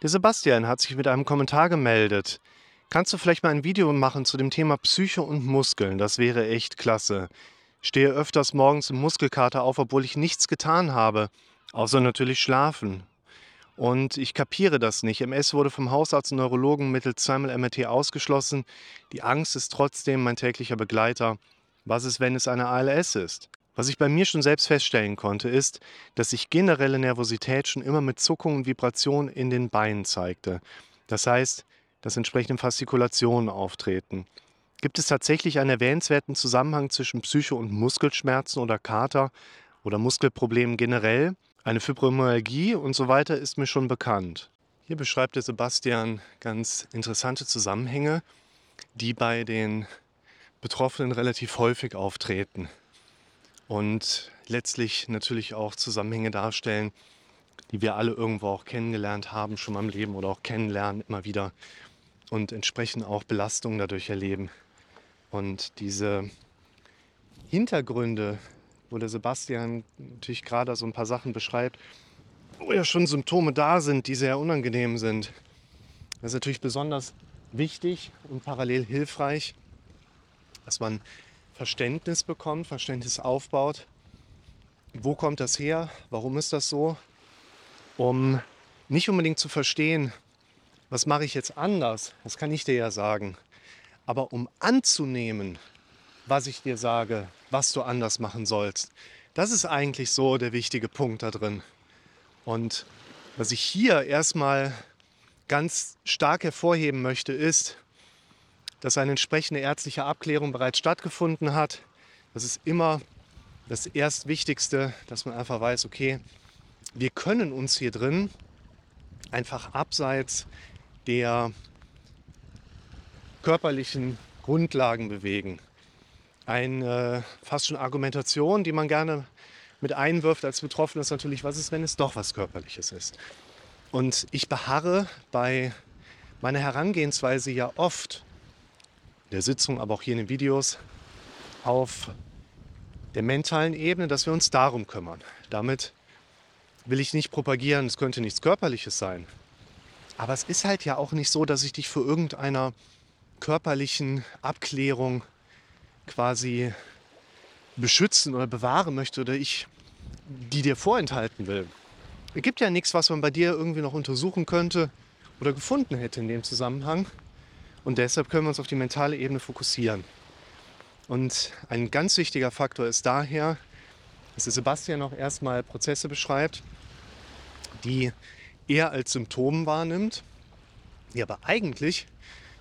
Der Sebastian hat sich mit einem Kommentar gemeldet. Kannst du vielleicht mal ein Video machen zu dem Thema Psyche und Muskeln? Das wäre echt klasse. Stehe öfters morgens im Muskelkater auf, obwohl ich nichts getan habe, außer natürlich schlafen. Und ich kapiere das nicht. MS wurde vom Hausarzt und Neurologen mittels zweimal MRT ausgeschlossen. Die Angst ist trotzdem mein täglicher Begleiter. Was ist, wenn es eine ALS ist? Was ich bei mir schon selbst feststellen konnte, ist, dass sich generelle Nervosität schon immer mit Zuckungen und Vibrationen in den Beinen zeigte. Das heißt, dass entsprechende Fastikulationen auftreten. Gibt es tatsächlich einen erwähnenswerten Zusammenhang zwischen Psyche und Muskelschmerzen oder Kater oder Muskelproblemen generell? Eine Fibromyalgie und so weiter ist mir schon bekannt. Hier beschreibt der Sebastian ganz interessante Zusammenhänge, die bei den Betroffenen relativ häufig auftreten und letztlich natürlich auch Zusammenhänge darstellen, die wir alle irgendwo auch kennengelernt haben, schon mal im Leben oder auch kennenlernen immer wieder und entsprechend auch Belastungen dadurch erleben. Und diese Hintergründe, wo der Sebastian natürlich gerade so ein paar Sachen beschreibt, wo ja schon Symptome da sind, die sehr unangenehm sind. Das ist natürlich besonders wichtig und parallel hilfreich, dass man Verständnis bekommt, Verständnis aufbaut. Wo kommt das her? Warum ist das so? Um nicht unbedingt zu verstehen, was mache ich jetzt anders, das kann ich dir ja sagen. Aber um anzunehmen, was ich dir sage, was du anders machen sollst, das ist eigentlich so der wichtige Punkt da drin. Und was ich hier erstmal ganz stark hervorheben möchte, ist, dass eine entsprechende ärztliche Abklärung bereits stattgefunden hat. Das ist immer das Erstwichtigste, dass man einfach weiß, okay, wir können uns hier drin einfach abseits der körperlichen Grundlagen bewegen. Eine äh, fast schon Argumentation, die man gerne mit einwirft als Betroffener, ist natürlich, was ist, wenn es doch was Körperliches ist. Und ich beharre bei meiner Herangehensweise ja oft der Sitzung, aber auch hier in den Videos auf der mentalen Ebene, dass wir uns darum kümmern. Damit will ich nicht propagieren, es könnte nichts Körperliches sein. Aber es ist halt ja auch nicht so, dass ich dich vor irgendeiner körperlichen Abklärung quasi beschützen oder bewahren möchte oder ich die dir vorenthalten will. Es gibt ja nichts, was man bei dir irgendwie noch untersuchen könnte oder gefunden hätte in dem Zusammenhang. Und deshalb können wir uns auf die mentale Ebene fokussieren. Und ein ganz wichtiger Faktor ist daher, dass der Sebastian auch erstmal Prozesse beschreibt, die er als Symptom wahrnimmt, die aber eigentlich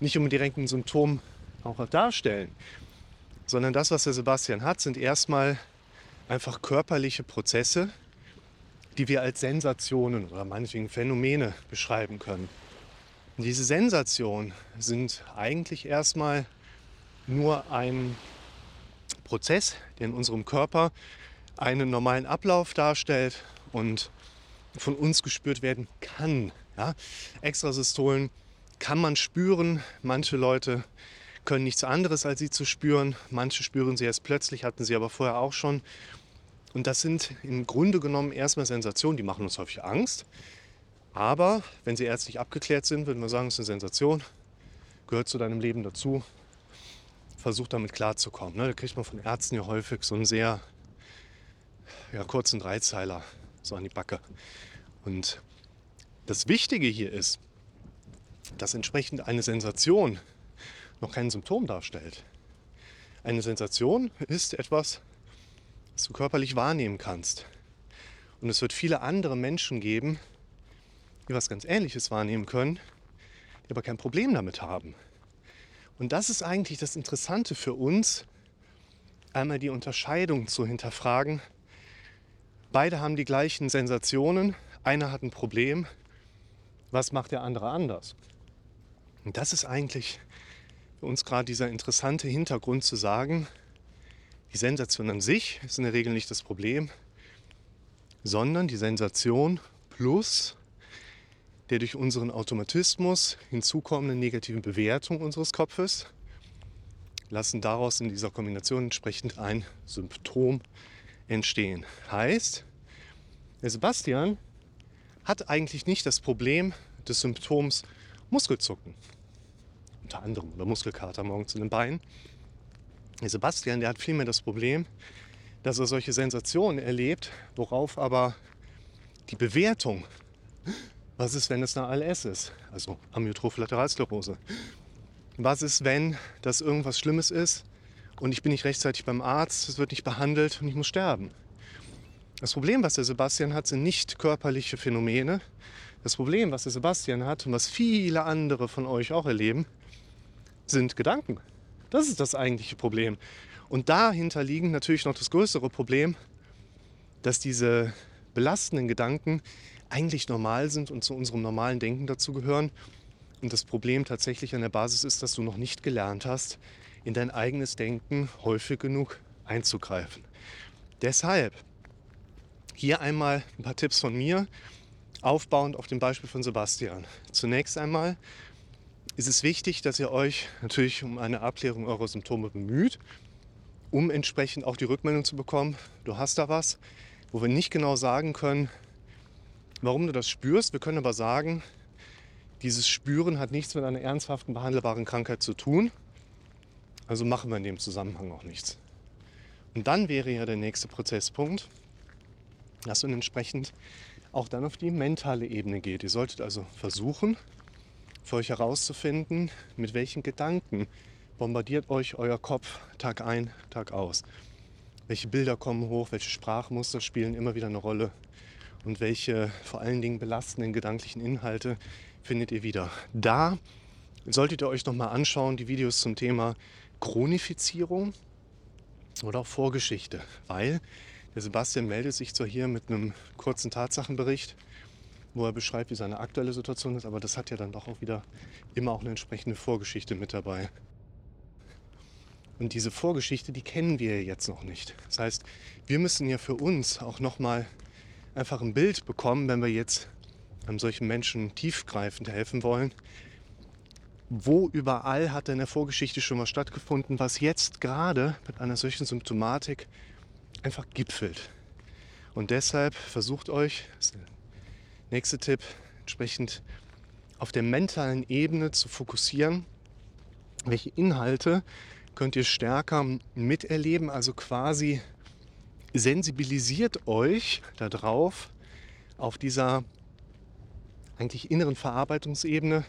nicht unbedingt ein Symptom auch darstellen, sondern das, was der Sebastian hat, sind erstmal einfach körperliche Prozesse, die wir als Sensationen oder meinetwegen Phänomene beschreiben können. Diese Sensationen sind eigentlich erstmal nur ein Prozess, der in unserem Körper einen normalen Ablauf darstellt und von uns gespürt werden kann. Ja? Extrasystolen kann man spüren. Manche Leute können nichts anderes als sie zu spüren. Manche spüren sie erst plötzlich, hatten sie aber vorher auch schon. Und das sind im Grunde genommen erstmal Sensationen, die machen uns häufig Angst. Aber wenn sie ärztlich abgeklärt sind, würden wir sagen, es ist eine Sensation, gehört zu deinem Leben dazu. Versuch damit klarzukommen. Ne? Da kriegt man von Ärzten ja häufig so einen sehr ja, kurzen Dreizeiler so an die Backe. Und das Wichtige hier ist, dass entsprechend eine Sensation noch kein Symptom darstellt. Eine Sensation ist etwas, was du körperlich wahrnehmen kannst. Und es wird viele andere Menschen geben, die was ganz Ähnliches wahrnehmen können, die aber kein Problem damit haben. Und das ist eigentlich das Interessante für uns, einmal die Unterscheidung zu hinterfragen. Beide haben die gleichen Sensationen, einer hat ein Problem, was macht der andere anders? Und das ist eigentlich für uns gerade dieser interessante Hintergrund zu sagen, die Sensation an sich ist in der Regel nicht das Problem, sondern die Sensation plus der durch unseren Automatismus hinzukommenden negativen Bewertung unseres Kopfes lassen daraus in dieser Kombination entsprechend ein Symptom entstehen. Heißt, der Sebastian hat eigentlich nicht das Problem, des Symptoms Muskelzucken. Unter anderem oder Muskelkater morgens in den Beinen. Der Sebastian, der hat vielmehr das Problem, dass er solche Sensationen erlebt, worauf aber die Bewertung, was ist, wenn es eine ALS ist, also Amyotrophe Lateralsklerose, was ist, wenn das irgendwas Schlimmes ist und ich bin nicht rechtzeitig beim Arzt, es wird nicht behandelt und ich muss sterben. Das Problem, was der Sebastian hat, sind nicht körperliche Phänomene. Das Problem, was der Sebastian hat und was viele andere von euch auch erleben, sind Gedanken. Das ist das eigentliche Problem. Und dahinter liegen natürlich noch das größere Problem, dass diese belastenden Gedanken eigentlich normal sind und zu unserem normalen Denken dazugehören. Und das Problem tatsächlich an der Basis ist, dass du noch nicht gelernt hast, in dein eigenes Denken häufig genug einzugreifen. Deshalb hier einmal ein paar Tipps von mir, aufbauend auf dem Beispiel von Sebastian. Zunächst einmal ist es wichtig, dass ihr euch natürlich um eine Abklärung eurer Symptome bemüht, um entsprechend auch die Rückmeldung zu bekommen, du hast da was, wo wir nicht genau sagen können, warum du das spürst. Wir können aber sagen, dieses Spüren hat nichts mit einer ernsthaften behandelbaren Krankheit zu tun. Also machen wir in dem Zusammenhang auch nichts. Und dann wäre ja der nächste Prozesspunkt, dass du entsprechend auch dann auf die mentale Ebene geht. Ihr solltet also versuchen, für euch herauszufinden, mit welchen Gedanken bombardiert euch euer Kopf Tag ein, Tag aus. Welche Bilder kommen hoch, welche Sprachmuster spielen immer wieder eine Rolle und welche vor allen Dingen belastenden gedanklichen Inhalte findet ihr wieder. Da solltet ihr euch nochmal anschauen, die Videos zum Thema Chronifizierung oder auch Vorgeschichte, weil der Sebastian meldet sich zwar hier mit einem kurzen Tatsachenbericht, wo er beschreibt, wie seine aktuelle Situation ist, aber das hat ja dann doch auch wieder immer auch eine entsprechende Vorgeschichte mit dabei. Und diese Vorgeschichte, die kennen wir jetzt noch nicht. Das heißt, wir müssen ja für uns auch nochmal einfach ein Bild bekommen, wenn wir jetzt einem solchen Menschen tiefgreifend helfen wollen. Wo überall hat in der Vorgeschichte schon mal stattgefunden, was jetzt gerade mit einer solchen Symptomatik einfach gipfelt. Und deshalb versucht euch, das ist der nächste Tipp, entsprechend auf der mentalen Ebene zu fokussieren, welche Inhalte könnt ihr stärker miterleben, also quasi sensibilisiert euch darauf, auf dieser eigentlich inneren Verarbeitungsebene.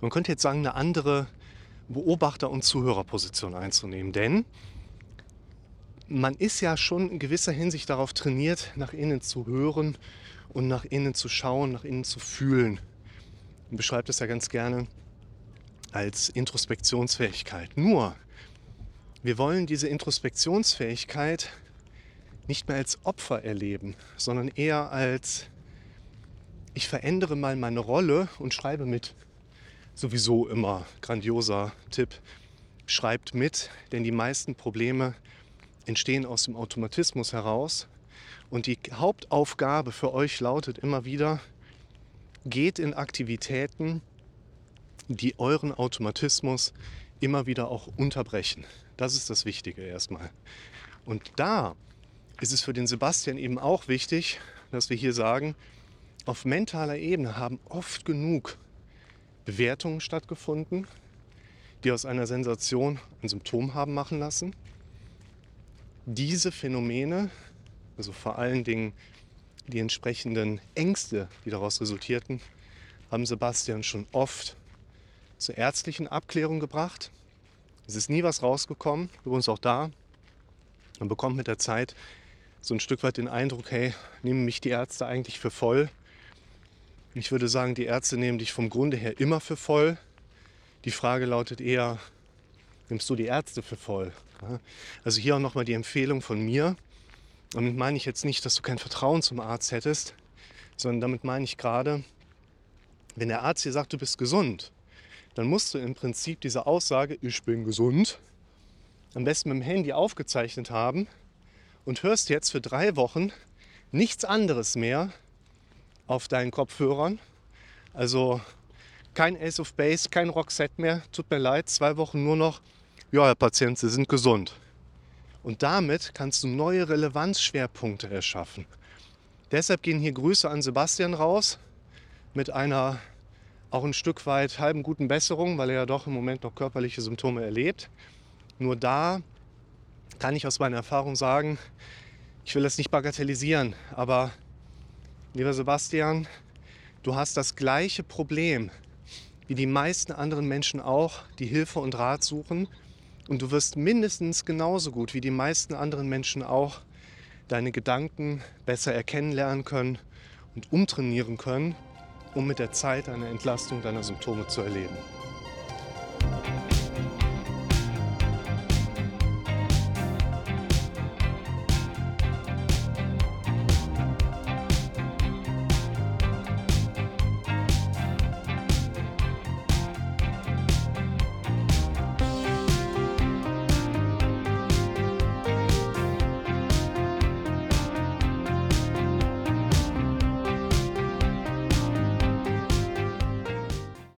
Man könnte jetzt sagen, eine andere Beobachter- und Zuhörerposition einzunehmen. Denn man ist ja schon in gewisser Hinsicht darauf trainiert, nach innen zu hören und nach innen zu schauen, nach innen zu fühlen. Man beschreibt es ja ganz gerne als Introspektionsfähigkeit. Nur, wir wollen diese Introspektionsfähigkeit nicht mehr als Opfer erleben, sondern eher als ich verändere mal meine Rolle und schreibe mit sowieso immer grandioser Tipp. Schreibt mit, denn die meisten Probleme entstehen aus dem Automatismus heraus. Und die Hauptaufgabe für euch lautet immer wieder, geht in Aktivitäten, die euren Automatismus immer wieder auch unterbrechen. Das ist das Wichtige erstmal. Und da ist es für den Sebastian eben auch wichtig, dass wir hier sagen, auf mentaler Ebene haben oft genug Bewertungen stattgefunden, die aus einer Sensation ein Symptom haben machen lassen. Diese Phänomene, also vor allen Dingen die entsprechenden Ängste, die daraus resultierten, haben Sebastian schon oft zur ärztlichen Abklärung gebracht. Es ist nie was rausgekommen, übrigens auch da. Man bekommt mit der Zeit so ein Stück weit den Eindruck, hey, nehmen mich die Ärzte eigentlich für voll? Ich würde sagen, die Ärzte nehmen dich vom Grunde her immer für voll. Die Frage lautet eher, nimmst du die Ärzte für voll? Also hier auch nochmal die Empfehlung von mir. Damit meine ich jetzt nicht, dass du kein Vertrauen zum Arzt hättest, sondern damit meine ich gerade, wenn der Arzt dir sagt, du bist gesund, dann musst du im Prinzip diese Aussage, ich bin gesund, am besten mit dem Handy aufgezeichnet haben und hörst jetzt für drei Wochen nichts anderes mehr auf deinen Kopfhörern. Also kein Ace of Base, kein Rockset mehr. Tut mir leid, zwei Wochen nur noch. Ja, Herr Patient, Sie sind gesund. Und damit kannst du neue Relevanzschwerpunkte erschaffen. Deshalb gehen hier Grüße an Sebastian raus mit einer auch ein Stück weit halben guten Besserung, weil er ja doch im Moment noch körperliche Symptome erlebt. Nur da kann ich aus meiner Erfahrung sagen, ich will das nicht bagatellisieren, aber lieber Sebastian, du hast das gleiche Problem wie die meisten anderen Menschen auch, die Hilfe und Rat suchen. Und du wirst mindestens genauso gut wie die meisten anderen Menschen auch deine Gedanken besser erkennen lernen können und umtrainieren können, um mit der Zeit eine Entlastung deiner Symptome zu erleben.